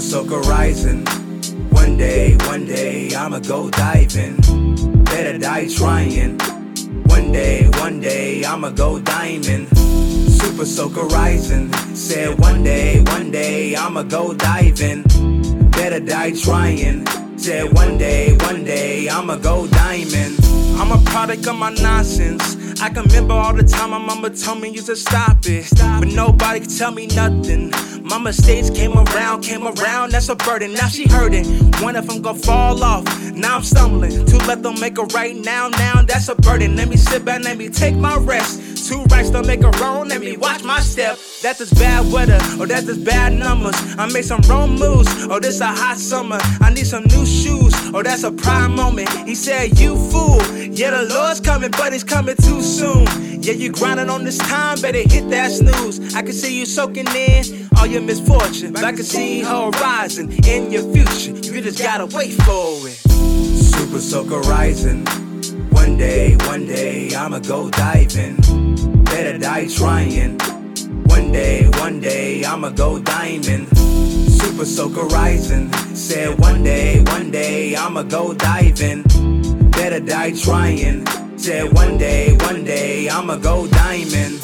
Soaker rising. One day, one day, I'ma go diving. Better die trying. One day, one day, I'ma go diamond. Super Soaker rising. Said one day, one day, I'ma go diving. Better die trying. Said one day, one day, I'ma go diamond. I'm a product of my nonsense. I can remember all the time my mama told me you to stop it. But nobody could tell me nothing. My mistakes came around, came around, that's a burden. Now she hurting. One of them gon' fall off. Now I'm stumbling. To let them make a right now, now that's a burden. Let me sit back, let me take my rest. Two rights don't make a wrong, let me watch my step. That is bad weather, or that is bad numbers. I made some wrong moves, or this a hot summer. I need some new shoes, or that's a prime moment. He said, You fool. Yeah, the Lord's coming, but he's coming too soon. Yeah, you grinding on this time, better hit that snooze. I can see you soaking in all your misfortune. But I can see horizon in your future. You just gotta wait for it. Super Soaker rising. One day, one day, I'ma go diving. Better die trying. One day, one day, I'ma go diamond. Super Soaker rising. Said one day, one day, I'ma go diving. Better die trying. Said one day, one day, I'ma go diamond.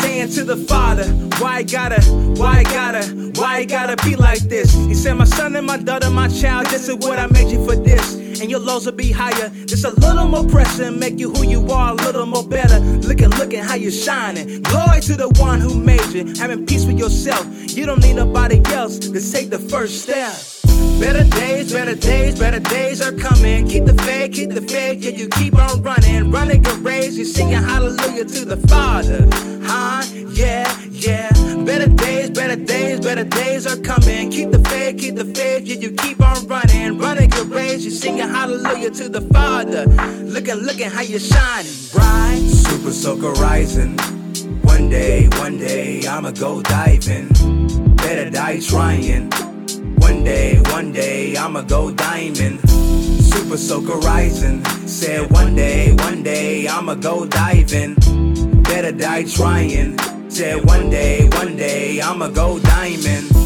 Saying to the father, why gotta, why gotta, why gotta be like this? He said, My son and my daughter, my child, this is what I made you for this. And your lows will be higher. Just a little more pressure make you who you are, a little more better. Looking, looking how you're shining. Glory to the one who made you. Having peace with yourself. You don't need nobody else to take the first step. Better days, better days, better days are coming. Keep the faith, keep the faith, yeah, you keep on running. Running good race, you singing hallelujah to the Father. Huh? Yeah, yeah. Better days, better days, better days are coming. Hallelujah to the Father. Looking, looking how you're shining, right? Super Soaker rising. One day, one day, I'ma go diving. Better die trying. One day, one day, I'ma go diamond. Super Soaker rising. Said one day, one day, I'ma go diving. Better die trying. Said one day, one day, I'ma go diamond.